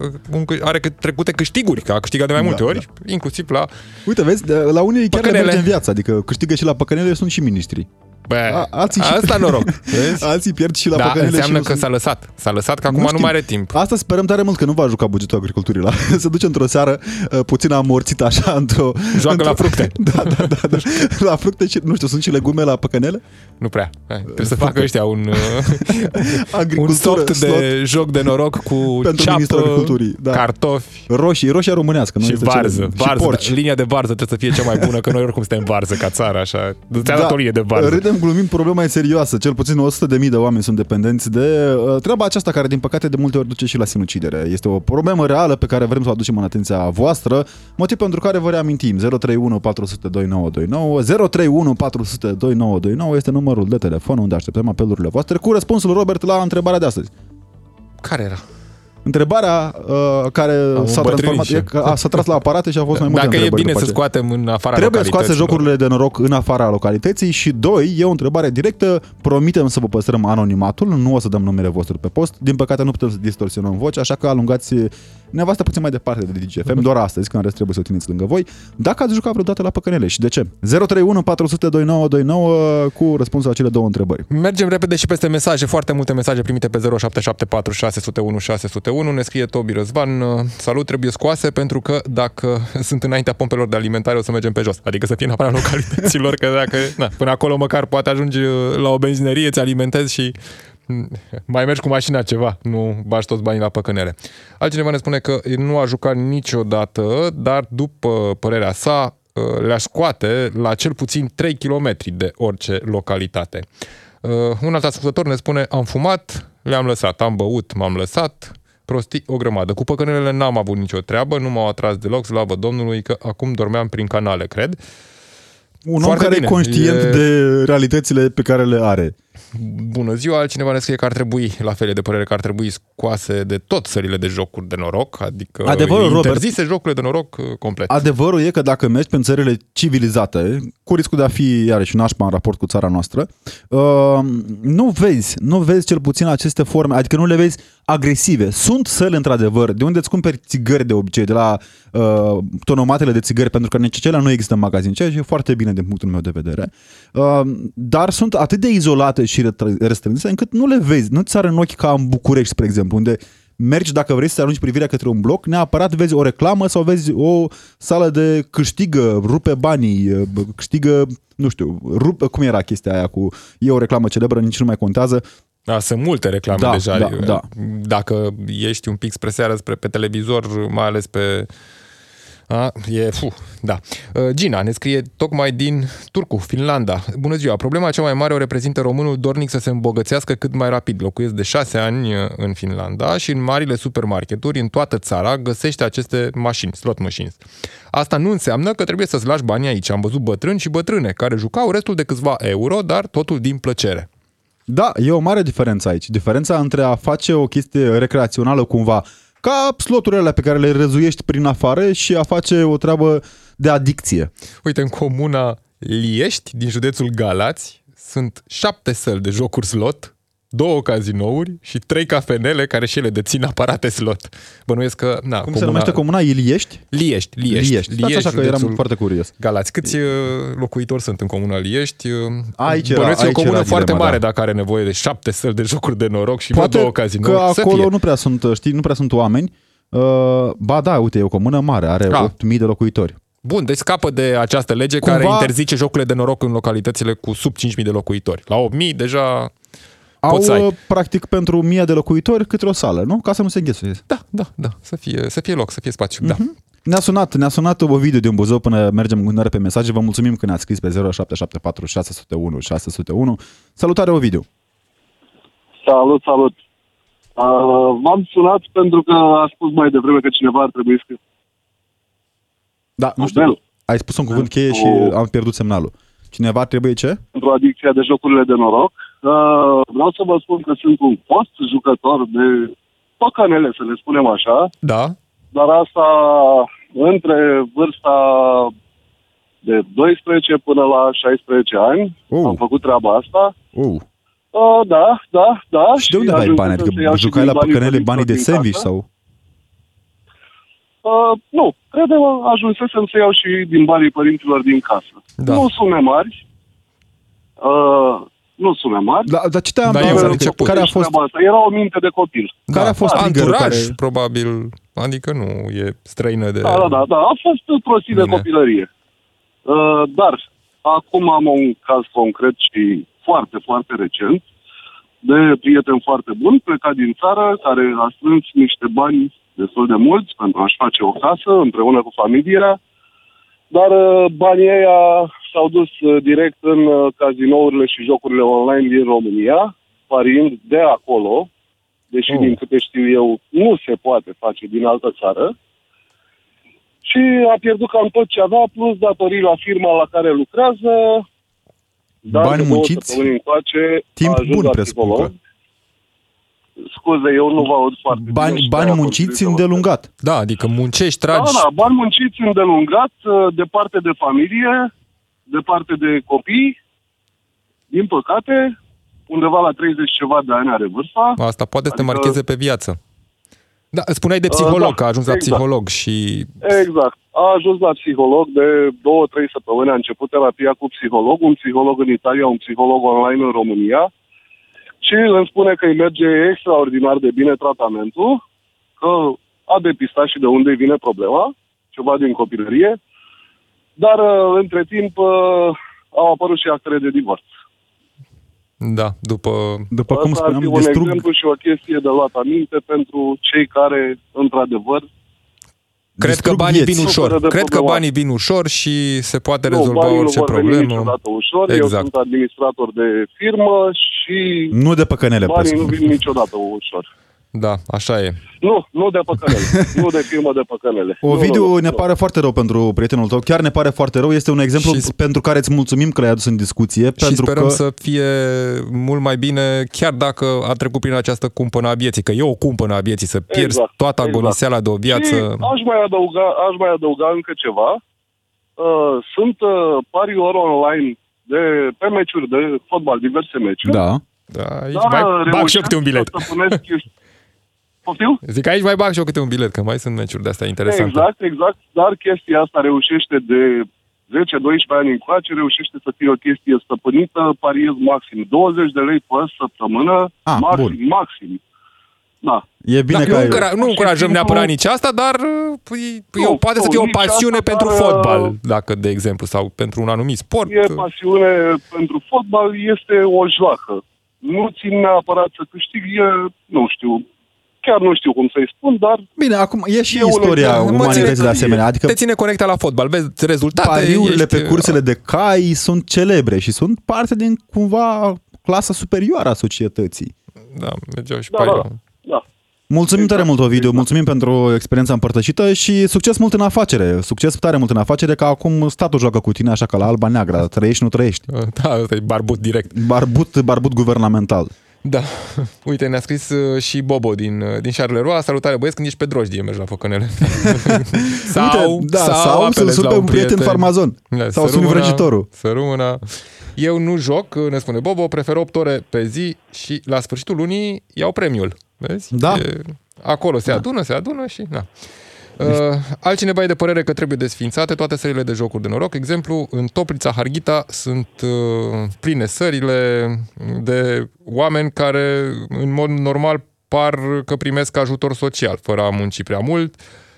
uh, un, câ- are câ- trecute câștiguri, că a câștigat de mai multe Da, ori, inclusiv la... Uite, vezi, de- la unii chiar le Păcănele. merge în viață, adică câștigă și la păcănele, sunt și miniștri. Bă, A- alții și- asta noroc. Vezi? Alții pierd și la Da, păcănele înseamnă și nu că sunt- s-a lăsat. S-a lăsat că acum Nu nu, știm. mai are timp. Asta sperăm tare mult că nu va juca bugetul agriculturii la. Se duce într-o seară uh, puțin amorțit așa într-o... Joacă într-o... la fructe. Da, da, da, da. La fructe și, nu știu, sunt și legume la păcănele? Nu prea. Hai, Trebuie să facă ăștia un, uh, un Agricultură, soft slot de joc de noroc cu Pentru Ministrul ceapă, Agriculturii, da. cartofi, roșii, roșia românească. Nu și este varză. cele- varză. Și porci. Linia de varză trebuie să fie cea mai bună, că noi oricum suntem varză ca țară, așa. Ți-a dat o linie de varză. Da. Râdem, glumim, problema e serioasă. Cel puțin 100.000 de oameni sunt dependenți de uh, treaba aceasta care, din păcate, de multe ori duce și la sinucidere. Este o problemă reală pe care vrem să o aducem în atenția voastră, motiv pentru care vă reamintim 031 400 2929 031 400 2929 este numărul de telefon unde așteptăm apelurile voastre cu răspunsul Robert la întrebarea de astăzi. Care era? Întrebarea uh, care Am s-a îmbătrânit transformat, și- e că a, s-a tras la aparate și a fost mai multe Dacă e întrebări bine după să aceea. scoatem în afara Trebuie scoase localităților. jocurile de noroc în afara localității și doi, e o întrebare directă, promitem să vă păstrăm anonimatul, nu o să dăm numele vostru pe post, din păcate nu putem să distorsionăm voce, așa că alungați nevastă puțin mai departe de DGFM, doar astăzi, când în rest trebuie să o țineți lângă voi, dacă ați jucat vreodată la păcănele și de ce? 031 400 2929 cu răspunsul la cele două întrebări. Mergem repede și peste mesaje, foarte multe mesaje primite pe 0774 601 601. Ne scrie Tobi Răzvan, salut, trebuie scoase pentru că dacă sunt înaintea pompelor de alimentare o să mergem pe jos. Adică să fie în afara localităților, că dacă, na, până acolo măcar poate ajungi la o benzinărie, îți alimentezi și mm, mai mergi cu mașina ceva, nu bași toți banii la păcănele. Altcineva ne spune că nu a jucat niciodată, dar după părerea sa, le-aș scoate la cel puțin 3 km de orice localitate. Uh, un alt ascultător ne spune, am fumat, le-am lăsat, am băut, m-am lăsat, prostii o grămadă. Cu păcănelele n-am avut nicio treabă, nu m-au atras deloc, slavă Domnului, că acum dormeam prin canale, cred. Un om Foarte care bine. e conștient E- de realitățile pe care le are. Bună ziua, altcineva ne scrie că ar trebui, la fel e de părere, că ar trebui scoase de tot sările de jocuri de noroc, adică Adevărul, Robert. interzise jocurile de noroc uh, complet. Adevărul e că dacă mergi pe țările civilizate, cu riscul de a fi iarăși nașpa în raport cu țara noastră, uh, nu vezi, nu vezi cel puțin aceste forme, adică nu le vezi agresive. Sunt săli într-adevăr, de unde îți cumperi țigări de obicei, de la uh, tonomatele de țigări, pentru că nici acelea nu există în magazin, ceea ce e foarte bine din punctul meu de vedere. Uh, dar sunt atât de izolate și retra- restrânse încât nu le vezi, nu ți sare în ochi ca în București, spre exemplu, unde mergi dacă vrei să arunci privirea către un bloc, neapărat vezi o reclamă sau vezi o sală de câștigă, rupe banii, câștigă, nu știu, rupe, cum era chestia aia cu, e o reclamă celebră, nici nu mai contează, Da, sunt multe reclame Da, deja. da, da. Dacă ești un pic spre seară, spre pe televizor, mai ales pe... A, e, fu, da. Uh, Gina ne scrie tocmai din Turcu, Finlanda. Bună ziua! Problema cea mai mare o reprezintă românul dornic să se îmbogățească cât mai rapid. Locuiesc de șase ani uh, în Finlanda și în marile supermarketuri în toată țara găsește aceste mașini, slot machines. Asta nu înseamnă că trebuie să-ți lași banii aici. Am văzut bătrâni și bătrâne care jucau restul de câțiva euro, dar totul din plăcere. Da, e o mare diferență aici. Diferența între a face o chestie recreațională cumva, ca sloturile alea pe care le răzuiești prin afară și a face o treabă de adicție. Uite, în comuna Liești, din județul Galați, sunt șapte săli de jocuri slot, două cazinouri și trei cafenele care și ele dețin aparate slot. Bănuiesc că... Na, Cum se numește comuna? Iliești? Liești, Liești. Liești. Stați așa că județul eram foarte curios. Galați. Câți uh, locuitori sunt în comuna Liești? Uh, Aici era- Bănuiesc e o aici comună era foarte dilema, mare da. dacă are nevoie de șapte săli de jocuri de noroc și Poate vreo două cazinouri. că Să acolo fie. nu prea sunt, știi, nu prea sunt oameni. Uh, ba da, uite, e o comună mare, are Ah. 8.000 de locuitori. Bun, deci scapă de această lege Cumva- care interzice jocurile de noroc în localitățile cu sub 5.000 de locuitori. La 8.000 deja Au, Poți să ai. uh, practic, pentru 1000 de locuitori câte o sală, nu? Ca să nu se înghesuie. Da, da, da, să fie, să fie loc, să fie spațiu. Da. Ne-a sunat, ne-a sunat o video din Buzău până mergem în pe mesaje. Vă mulțumim că ne-ați scris pe 0774 601 601. Salutare, Ovidiu! Salut, salut. Uh, v-am sunat pentru că a spus mai devreme că cineva ar trebui să... Da, nu știu. Abel. Ai spus un cuvânt cheie și am pierdut semnalul. Cineva trebuie ce? pentru adicția de jocurile de noroc. Uh, vreau să vă spun că sunt un post jucător de păcănele, să le spunem așa, Da? dar asta între vârsta de 12 până la 16 ani. Oh. Am făcut treaba asta. Uh. Uh, da, da, da. Și de unde aveai ajunsesem bani? să iau Adică și jucai din la banii păcănele banii de părinților din sandwich casă. sau? Uh, nu, credem, ajunsesem să iau și din banii părinților din casă. Da. Nu sume mari. Uh, nu sume mari. Da, dar ce te-am Da, da, eu care, am început. care a Deci fost, treaba Asta. Era o minte de copil. care a fost triggerul Da. Anturaj, care... probabil, adică nu e străină de... Da, da, da, da. A fost prostii de Bine. copilărie. Uh, dar acum am un caz concret și foarte, foarte recent de prieten foarte bun, plecat din țară, care a strâns niște bani destul de mulți pentru a-și face o casă împreună cu familia, dar uh, banii ăia s-au dus uh, direct în uh, cazinourile și jocurile online din România, pariind de acolo, deși Oh. oh. din câte știu eu nu se poate face din altă țară, și a pierdut cam tot ce avea, plus datorii la firma la care lucrează. Dar Bani de două munciți? săptămâni încoace Timp a ajuns bun, la presupun psiholog. că. Scuze, eu nu vă aud foarte bine. Bani, și bani de-aia munciți continui să vă îndelungat. Da, adică muncești, Da, tragi. da, bani munciți îndelungat, uh, departe de familie, departe de copii, din păcate, undeva la 30 ceva de ani are vârsta. Asta poate să te Adică- marcheze pe viață. Da, spuneai de Uh, psiholog, da, că a ajuns la exact. psiholog și... Exact. A ajuns la psiholog de două, trei săptămâni, a început terapia cu psiholog, un psiholog în Italia, un psiholog online în România și îmi spune că îi merge extraordinar de bine tratamentul, că a depistat și de unde îi vine problema, ceva din copilărie, dar uh, între timp uh, au apărut și actele de divorț. Da, după... După cum Asta ar fi spuneam, un distrug... exemplu și o chestie de luat aminte pentru cei care, într-adevăr, Cred că distrug banii vieți. vin ușor. Suferă de Cred că problema. banii vin ușor și se poate Nu, rezolva banii orice nu vor veni problemă. niciodată ușor. Eu Exact. sunt administrator de firmă și Nu de păcănele, banii pe nu vin niciodată ușor. Da, așa e. Nu, nu de păcănele. nu de firmă de păcănele. Ovidiu, nu, nu, ne nu. pare foarte rău pentru prietenul tău, chiar ne pare foarte rău. Este un exemplu Și sp- pentru care îți mulțumim că l-ai adus în discuție. Și pentru sperăm că... să fie mult mai bine, chiar dacă a trecut prin această cumpănă a vieții, că e o cumpănă a vieții, să pierzi Exact, toată exact. agoniseala de o viață. Și aș mai adăuga, aș mai adăuga încă ceva. Uh, sunt uh, pariuri online de, pe meciuri de fotbal, diverse meciuri. Da. Da, aici Dar, mai uh, bag și eu reușesc câte un bilet. să stăpânesc chesti- Poftim? Zic, aici mai bag și eu câte un bilet, că mai sunt meciuri de astea interesante. Exact, exact. Dar chestia asta reușește de 10-12 ani încoace, reușește să fie o chestie stăpânită, pariez maxim 20 de lei pe săptămână, Ah, maxim, bun. maxim. Da. E bine Da, că nu, ai... încura- nu Și încurajăm timpul- neapărat nici asta, dar păi, Nu, eu, poate să nu, fie o nici pasiune asta, pentru dar, fotbal, uh, dacă, de exemplu, sau pentru un anumit sport. E pasiune pentru fotbal, este o joacă. Nu țin neapărat să câștig, e, nu știu, chiar nu știu cum să-i spun, dar Bine, acum e și E un istoria exemplu. Mă umanității ține- de asemenea. Adică Te ține conectat la fotbal, vezi rezultate. pariurile ești, pe cursele de cai sunt celebre și sunt parte din cumva clasa superioară a societății. Da, mergeau și da, pe da, aici. da. Mulțumim Exact, tare mult, Ovidiu, exact. mulțumim pentru experiența împărtășită și succes mult în afacere. Succes tare mult în afacere, că acum statul joacă cu tine așa ca la alba neagră. Trăiești, nu trăiești. Da, ăsta e barbut direct. Barbut, barbut guvernamental. Da. Uite, ne-a scris uh, și Bobo din, uh, din Charleroi. Salutare băieți, când ești pe drojdie, mergi la făcănele. sau, Uite, da, sau, sau să apelezi sun la pe un prieten farmazon. Da, sau să suni rămână- vrăjitorul. Să rămână. Eu nu joc, ne spune Bobo, prefer 8 ore pe zi și la sfârșitul lunii iau premiul. Vezi? Da. E, acolo se adună, se adună și na. Uh, altcineva e de părere că trebuie desfințate toate sările de jocuri de noroc. Exemplu, în Toplița Harghita sunt uh, pline sările de oameni care în mod normal par că primesc ajutor social, fără a munci prea mult.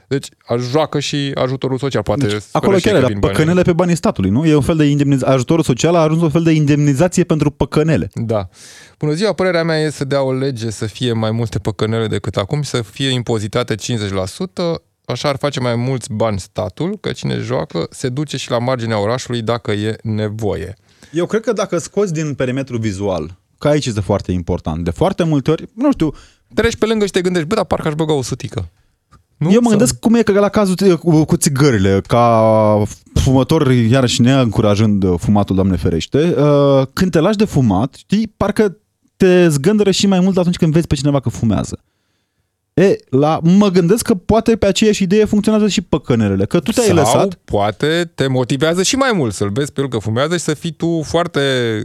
Deci a- joacă și ajutorul social. Poate Deci, speră acolo și ei chiar că era vin banii. păcănele pe banii statului, nu? E un fel de indemnizație. Ajutorul social a ajuns un fel de indemnizație pentru păcănele. Da. Bună ziua, părerea mea e să dea o lege să fie mai multe păcănele decât acum și să fie impozitate 50%. Așa ar face mai mulți bani statul, că cine joacă se duce și la marginea orașului dacă e nevoie. Eu cred că dacă scoți din perimetru vizual, că aici este foarte important, de foarte multe ori, nu știu, Treci pe lângă și te gândești, bă, dar parcă aș băga o sutică. Nu? Eu mă Sau- gândesc cum e că la cazul ți- cu, cu țigările, ca fumător, iarăși neîncurajând fumatul, Doamne ferește, uh, când te lași de fumat, știi, parcă te zgândără și mai mult atunci când vezi pe cineva că fumează. E, la, mă gândesc că poate pe aceeași idee funcționează și păcănelele, că tu te-ai Sau lăsat, poate te motivează și mai mult să-l vezi pe el că fumează și să fii tu foarte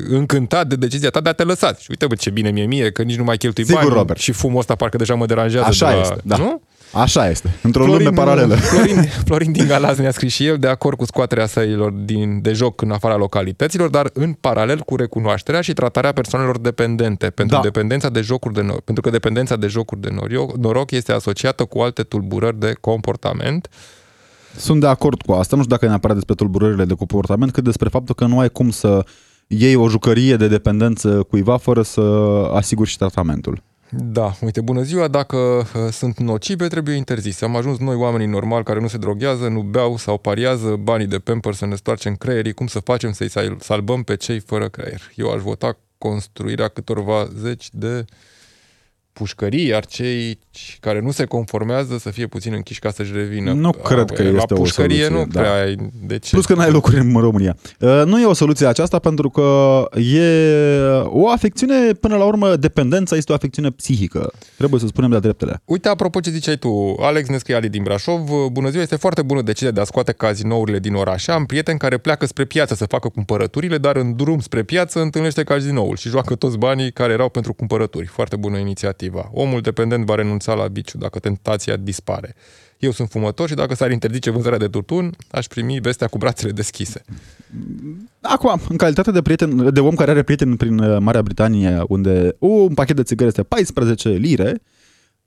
încântat de decizia ta de a te lăsa. Și uite, bă, ce bine mie mie, că nici nu mai cheltui Sigur, bani Robert. și fumul ăsta parcă deja mă deranjează. Așa de la, este, da. Nu? Așa este, într-o lume paralelă. Florin, Florin din Galaz ne-a scris și el de acord cu scoaterea săilor din, de joc în afara localităților, dar în paralel cu recunoașterea și tratarea persoanelor dependente, pentru, Da. dependența de jocuri de noroc, pentru că dependența de jocuri de noroc, noroc este asociată cu alte tulburări de comportament. Sunt de acord cu asta, nu știu dacă e neapărat despre tulburările de comportament, cât despre faptul că nu ai cum să iei o jucărie de dependență cuiva fără să asiguri și tratamentul. Da, uite, bună ziua, dacă uh, sunt nocive, trebuie interzise. Am ajuns noi, oamenii normali, care nu se droghează, nu beau sau pariază banii de pamper să ne stoarcem creierii, cum să facem să-i sal- salvăm pe cei fără creier? Eu aș vota construirea câtorva zeci de pușcării, iar cei care nu se conformează să fie puțin închiși ca să-și revină. Nu cred că la este o pușcărie soluție, nu da. prea ai de ce. Plus că n-ai locuri în România. Uh, Nu e o soluție aceasta pentru că e o afecțiune, până la urmă, dependența este o afecțiune psihică. Trebuie să spunem de dreptele. Uite, apropo ce ziceai tu, Alex Nescăiali din Brașov, bună ziua, este foarte bună decizia de a scoate cazinourile din oraș. Am prieteni care pleacă spre piață să facă cumpărăturile, dar în drum spre piață întâlnește cazinoul și joacă toți banii care erau pentru cumpărături. Foarte bună inițiativa. Omul dependent va renunța la biciu dacă tentația dispare. Eu sunt fumător și dacă s-ar interzice vânzarea de tutun, aș primi vestea cu brațele deschise. Acum, în calitate de prieten, de om care are prieteni prin uh, Marea Britanie, unde un pachet de țigări este 14 lire,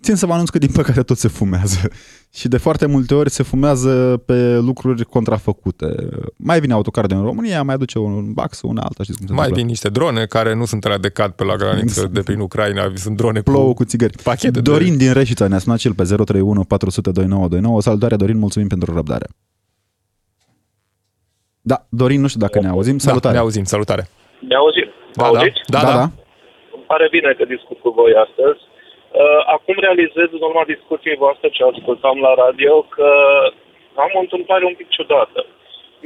țin să vă anunț că din păcate tot se fumează. Și de foarte multe ori se fumează pe lucruri contrafăcute. Mai vine autocar din România, mai aduce un bax, una alta, știți cum se Mai întâmplă. vin niște drone care nu sunt alea de cad pe la graniță de prin Ucraina, sunt drone Plouă cu... cu țigări. pachete de- Dorin din Reșița ne-a sunat și el pe 031 400 2929. Salutare, Dorin, mulțumim pentru răbdare. Da, Dorin, nu știu dacă ne auzim. Salutare. Da, ne auzim, salutare. Ne auzim? Da, da, Auziți? da, da. da. Îmi pare bine că discut cu voi astăzi. Uh, Acum realizez în urma discuției voastre ce ascultam la radio că am o întâmplare un pic ciudată.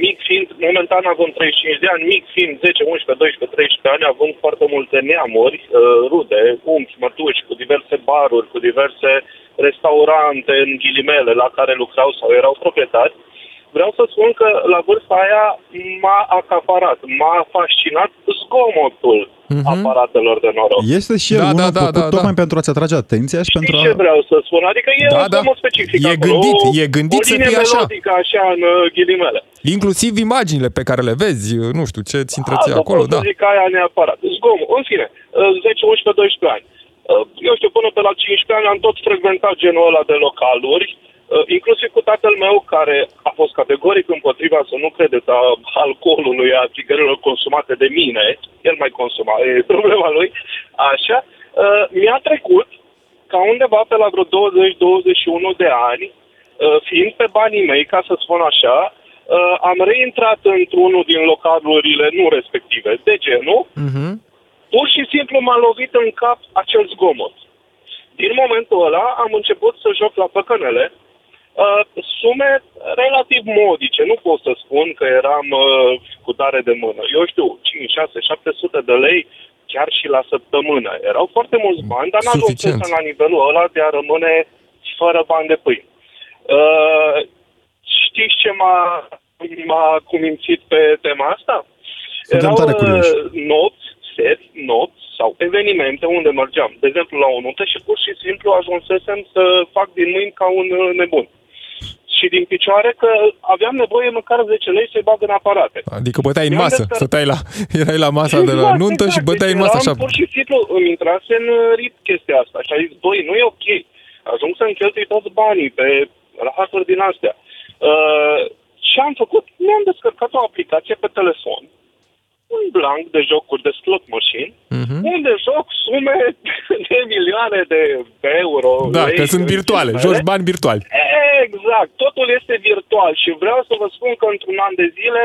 Mic fiind, momentan având 35 de ani, mic fiind 10, 11, 12, 13 ani, având foarte multe neamuri, uh, rude, unchi, mătuși, cu diverse baruri, cu diverse restaurante, în ghilimele, la care lucrau sau erau proprietari, vreau să spun că la vârsta aia m-a acaparat, m-a fascinat zgomotul Mhm. aparatelor de noroc. Este și el Da, unul da, da, făcut da, tocmai da. pentru a-ți atrage atenția și pentru Știi a... ce vreau să spun? Adică e Da, un da. zgomot specific E acolo, gândit, o, e gândit o să linie fie așa. melodică așa în uh, ghilimele. Inclusiv imaginile pe care le vezi, nu știu, ce ți întreții Asta acolo, pot să da. zic aia neapărat. Zgomot. În fine, uh, 10, 11, 12 ani. Uh, Eu știu, până pe la 15 ani am tot frecventat genul ăla de localuri, uh, inclusiv cu tatăl meu, care a fost categoric împotriva să nu credeți a alcoolului, a țigărilor consumate de mine, el mai consuma, e problema lui, așa, uh, mi-a trecut ca undeva pe la vreo 20-21 de ani, uh, fiind pe banii mei, ca să spun așa, uh, am reintrat într-unul din localurile nu respective, de genul, Mhm. pur și simplu m-a lovit în cap acel zgomot. Din momentul ăla am început să joc la păcănele, uh, sume relativ modice, nu pot să spun că eram uh, cu tare de mână. Eu știu, 5, 6, 700 de lei chiar și la săptămână. Erau foarte mulți bani, dar n-am Suficient. la nivelul ăla de a rămâne fără bani de pâine. Uh, știți ce m-a, m-a cumințit pe tema asta? Suntem tare curioși. uh, nopți, seri, nopți sau evenimente unde mergeam. De exemplu, la o nuntă și pur și simplu ajunsesem să fac din mâini ca un uh, nebun. Și din picioare că aveam nevoie măcar 10 lei să-i bag în aparate. Adică băteai în Mi-am masă, descărcat. stăteai la, erai la masa de la nuntă și băteai în masă Deci așa. eram Pur și simplu îmi intrase în uh, rit chestia asta și a zis, băi, nu e ok. Ajung să-mi cheltui toți banii pe rahaturi din astea. Uh, ce am făcut? Mi-am descărcat o aplicație pe telefon, un blank de jocuri de slot machine, Mhm. unde joc sume de milioane de euro. Da, lei, că sunt în virtuale, ghilimele. joci bani virtuali. Exact, totul este virtual și vreau să vă spun că într-un an de zile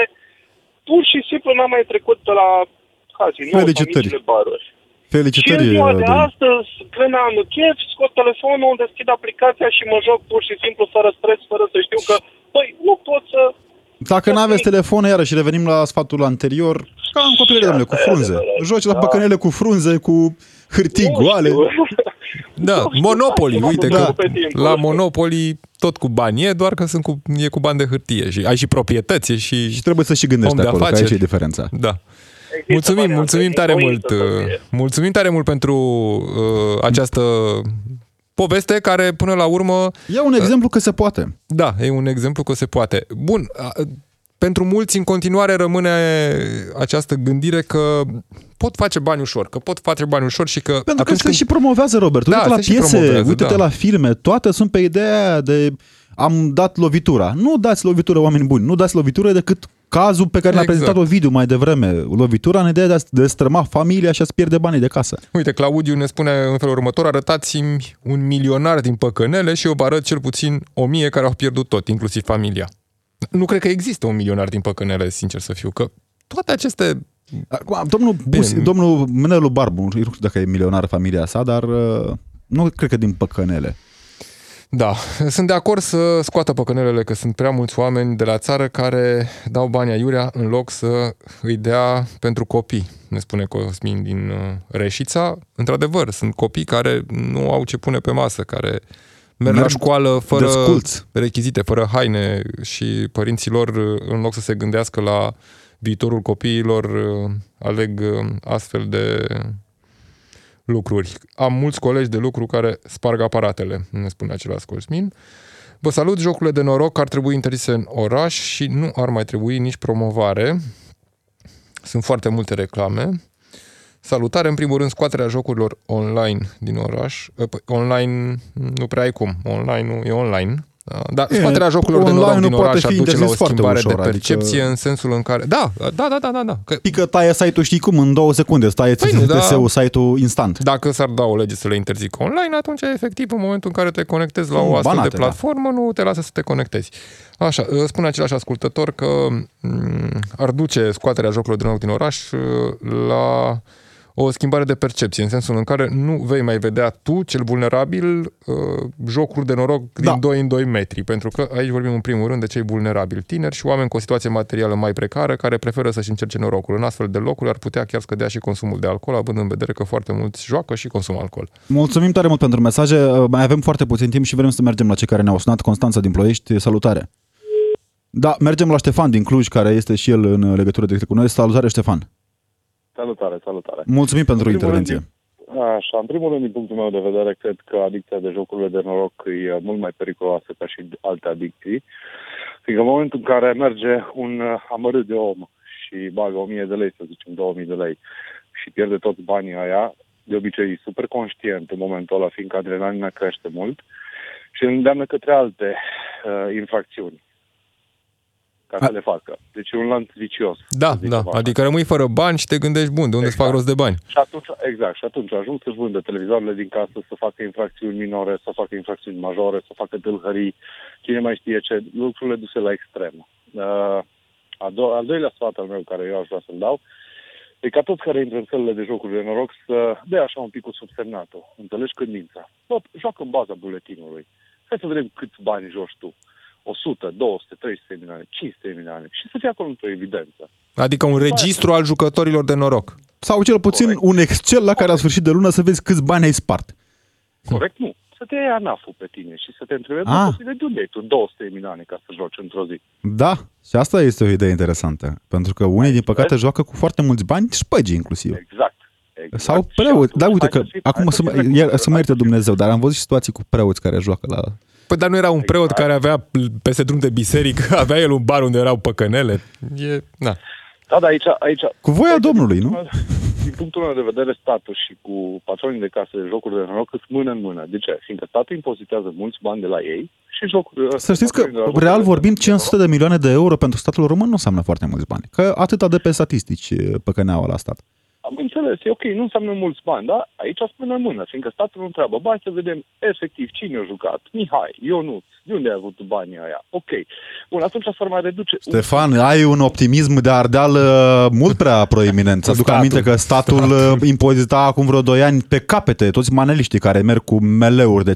pur și simplu n-am mai trecut pe la casino, Felicitări. micile baruri. Și Felicitări, în ziua de Dorin. astăzi, când am chef, scot telefonul, deschid aplicația și mă joc pur și simplu fără stres, fără să știu că, păi, nu pot să... Dacă nu aveți telefon, iarăși revenim la sfatul anterior, ca în copilărie, domnule, cu frunze. Joci la păcănele cu frunze, cu hârtii nu goale. știu. Da, Nu știu, Monopoly, da, uite da. că Pe timpul la ăsta. Monopoly tot cu bani e, doar că sunt cu, e cu bani de hârtie și ai și proprietăți e și... Și trebuie să și gândești Om de acolo, că afaceri. aici e diferența. Da. Există Mulțumim, variante, mulțumim tare mult. incoință să fie. Mulțumim tare mult pentru uh, această poveste care până la urmă E un exemplu că se poate. Da, e un exemplu că se poate. Bun, a- pentru mulți în continuare rămâne această gândire că pot face bani ușor, că pot face bani ușor și că Pentru că atunci se când... și promovează, Robert. Da, Uite-te la se și piese, promovează, uite-te da. la filme, toate sunt pe ideea aia de am dat lovitura. Nu dați lovitură, oameni buni, nu dați lovitură decât cazul pe care l-a Exact. prezentat Ovidiu mai devreme. Lovitura în ideea de a de străma familia și a-ți pierde banii de casă. Uite, Claudiu ne spune în felul următor, arătați-mi un milionar din păcănele și eu vă arăt cel puțin o mie care au pierdut tot, inclusiv familia. Nu cred că există un milionar din păcănele, sincer să fiu, că toate aceste... Acum, domnul, Bus, Bine. domnul Menelu Barbu, nu știu dacă e milionar familia sa, dar uh, Nu cred că din păcănele. Da, sunt de acord să scoată păcănelele că sunt prea mulți oameni de la țară care dau bani aiurea în loc să îi dea pentru copii, ne spune Cosmin din uh, Reșița. Într-adevăr, sunt copii care nu au ce pune pe masă, care merg, merg la școală fără desculți. rechizite, fără haine și părinților, uh, în loc să se gândească la viitorul copiilor, uh, aleg astfel de lucruri. Am mulți colegi de lucru care sparg aparatele, ne spune același Cosmin. Vă salut, jocurile de noroc ar trebui interzise în oraș și nu ar mai trebui nici promovare. Sunt foarte multe reclame. Salutare, în primul rând, scoaterea jocurilor online din oraș. Păi, online nu prea ai cum. Online nu e online. Da, scoaterea jocurilor de noroc din oraș ar duce la o schimbare ușor, de percepție adică... în sensul în care... Da, da, da, da, da. da. Că... Pică taie site-ul, știi cum, în două secunde, stai păi nu, da. site-ul instant. Dacă s-ar da o lege să le interzică online, atunci, efectiv, în momentul în care te conectezi la o astfel banate, de da. platformă, da. nu te lasă să te conectezi. Așa, spune același ascultător că m- mm, ar duce scoaterea jocurilor de noroc din oraș la o schimbare de percepție, în sensul în care nu vei mai vedea tu, cel vulnerabil, uh, jocuri de noroc din da. 2 în 2 metri, pentru că aici vorbim în primul rând de cei vulnerabili, tineri și oameni cu o situație materială mai precară, care preferă să-și încerce norocul. În astfel de locuri ar putea chiar scădea și consumul de alcool, având în vedere că foarte mulți joacă și consumă alcool. Mulțumim tare mult pentru mesaje, uh, mai avem foarte puțin timp și vrem să mergem la cei care ne-au sunat. Constanța din Ploiești, salutare! Da, mergem la Ștefan din Cluj, care este și el în legătură directă cu noi. Salutare, Ștefan! Salutare, salutare. Mulțumim pentru în intervenție. Rând, așa, în primul rând, din punctul meu de vedere, cred că adicția de jocurile de noroc e mult mai periculoasă ca și alte adicții. Fiindcă în momentul în care merge un amărât de om și bagă 1000 de lei, să zicem 2000 de lei, și pierde toți banii aia, de obicei e super conștient în momentul ăla, fiindcă adrenalina crește mult și îl îndeamnă către alte uh, infracțiuni ca A... să le facă. Deci e un lanț vicios. Da, da. Adică rămâi fără bani și te gândești, bun, de unde exact. îți fac rost de bani? Și atunci, exact. Și atunci ajung să-și vândă televizoarele din casă, să facă infracțiuni minore, să facă infracțiuni majore, să facă tâlhării, cine mai știe ce, lucrurile duse la extrem. Uh, a do- al doilea sfat al meu care eu aș vrea să-l dau, e ca toți care intră în sălile de jocuri de noroc să dea așa un pic cu subsemnatul. Înțelegi cădința. Tot, joacă în baza buletinului. Hai să vedem câți bani joci tu. 100, 200, 300 de milioane, 500 de milioane și să fie acolo într-o evidență. Adică un registru al jucătorilor de noroc. Sau cel puțin Corect. un Excel la care la sfârșit de lună să vezi câți bani ai spart. Corect, nu. Să te iei anaful pe tine și să te întrebi, ah. de unde ai tu 200 de milioane ca să joci într-o zi? Da, și asta este o idee interesantă. Pentru că unii, din păcate, joacă cu foarte mulți bani, spăgi inclusiv. Exact. Exact. Sau preoți. Da, uite că acum să, mă, să mă ierte Dumnezeu, dar am văzut situații cu preoți care joacă la Păi dar nu era un exact. preot care avea peste drum de biserică, avea el un bar unde erau păcănele. E, na. Da, da, aici, aici... Cu voia Domnului, nu? Din punctul meu de vedere, statul și cu patronii de case de jocuri de noroc sunt mână în mână. De ce? Fiindcă statul impozitează mulți bani de la ei și jocuri... Să știți că, real vorbind, 500 de milioane de euro pentru statul român nu înseamnă foarte mulți bani. Că atâta de pe statistici păcăneau la stat. Am înțeles, e ok, nu înseamnă mulți bani, dar aici spune în mână, fiindcă statul nu întreabă, bani să vedem efectiv cine a jucat, Mihai, Ionuț, de unde ai avut banii aia? Ok. Bun, atunci s-ar mai reduce... Stefan, un... ai un optimism de ardeal mult prea proeminent. Să aduc aminte că statul, statul uh, impozita acum vreo 2 ani pe capete toți maneliștii care merg cu meleuri de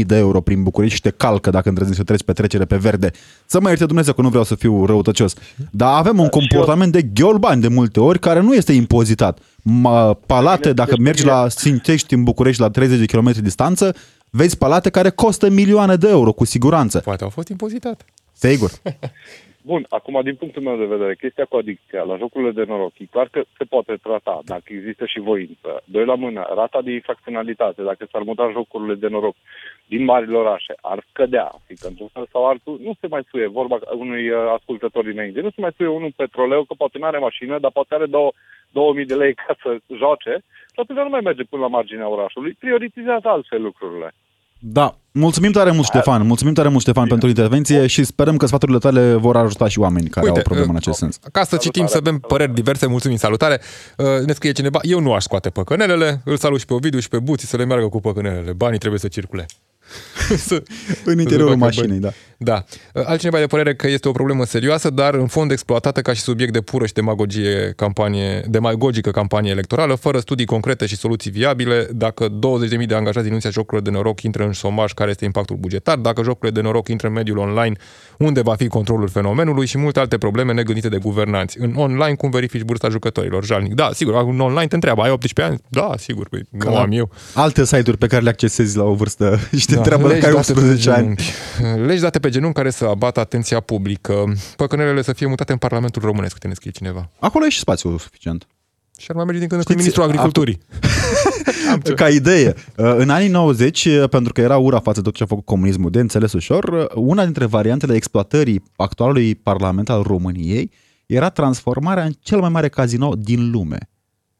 500.000 de euro prin București și te calcă dacă îndrăzni să treci pe trecere pe verde. Să mă ierte Dumnezeu că nu vreau să fiu răutăcios. Dar avem un comportament de gheolbani de multe ori care nu este impozitat. Palate, dacă mergi la Sintești în București la 30 de km distanță, vezi palate care costă milioane de euro, cu siguranță. Poate au fost impozitate. Sigur. Bun, acum din punctul meu de vedere, chestia cu adicția la jocurile de noroc, e clar că se poate trata dacă există și voință. Doi la mână, rata de infracționalitate, dacă s-ar muta jocurile de noroc din marile orașe, ar scădea. Fiindcă într-un fel sau altul nu se mai suie, vorba unui uh, ascultător dinainte, nu se mai suie unul petroleu, că poate nu are mașină, dar poate are două, 2000 de lei ca să joace și atunci nu mai merge până la marginea orașului, prioritizează altfel lucrurile. Da, mulțumim tare mult, Ștefan. Mulțumim tare mult, Ștefan, Bine. pentru intervenție și sperăm că sfaturile tale vor ajuta și oameni care Uite, au probleme în acest sens. Ca să citim, să avem păreri diverse, mulțumim, salutare. Uh, ne scrie cineva, eu nu aș scoate păcănelele, îl salut și pe Ovidiu și pe Buții să le meargă cu păcănelele. Banii trebuie să circule. în interiorul facă mașinii, bani. da. Da. Altcineva e de părere că este o problemă serioasă, dar în fond exploatată ca și subiect de pură și demagogie campanie, demagogică campanie electorală, fără studii concrete și soluții viabile. Dacă 20.000 de angajați din industria jocurilor de noroc intră în șomaj, care este impactul bugetar? Dacă jocurile de noroc intră în mediul online, unde va fi controlul fenomenului și multe alte probleme negândite de guvernanți. În online, cum verifici bursa jucătorilor? Jalnic. Da, sigur, în online te întreabă, ai 18 ani? Da, sigur, păi, nu la am eu. Alte site-uri pe care le accesezi la o vârstă și te Da, întreabă legi dacă ai date pe 18 ani. genunchi. Legi date pe genunchi care să abată atenția publică, păcănelele să fie mutate în Parlamentul Românesc, te ne scrie cineva. Acolo e și spațiu suficient. Și ar mai merge din când în când Știți, ministrul agriculturii. Ca idee, uh, în anii 90, uh, pentru că era ura față de tot ce a făcut comunismul de înțeles ușor, uh, una dintre variantele exploatării actualului Parlament al României era transformarea în cel mai mare casino din lume.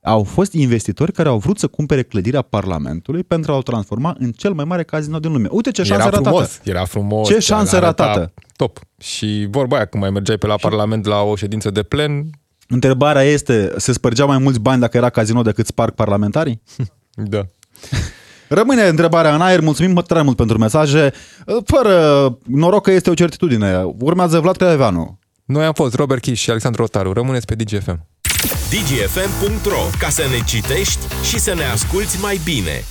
Au fost investitori care au vrut să cumpere clădirea Parlamentului pentru a o transforma în cel mai mare casino din lume. Uite ce șansă Era ratată! frumos, era frumos. Ce șansă arăta ratată. Top. Și vorba aia, când mai mergeai pe la Parlament la o ședință de plen, Întrebarea este, se spărgeau mai mulți bani dacă era casino decât sparg parlamentarii? da. Rămâne întrebarea în aer, mulțumim tare mult pentru mesaje. Fără noroc că este o certitudine. Urmează Vlad Creaveanu. Noi am fost Robert Kish și Alexandru Rotaru. Rămâneți pe DGFM. dgfm.ro ca să ne citești și să ne asculti mai bine.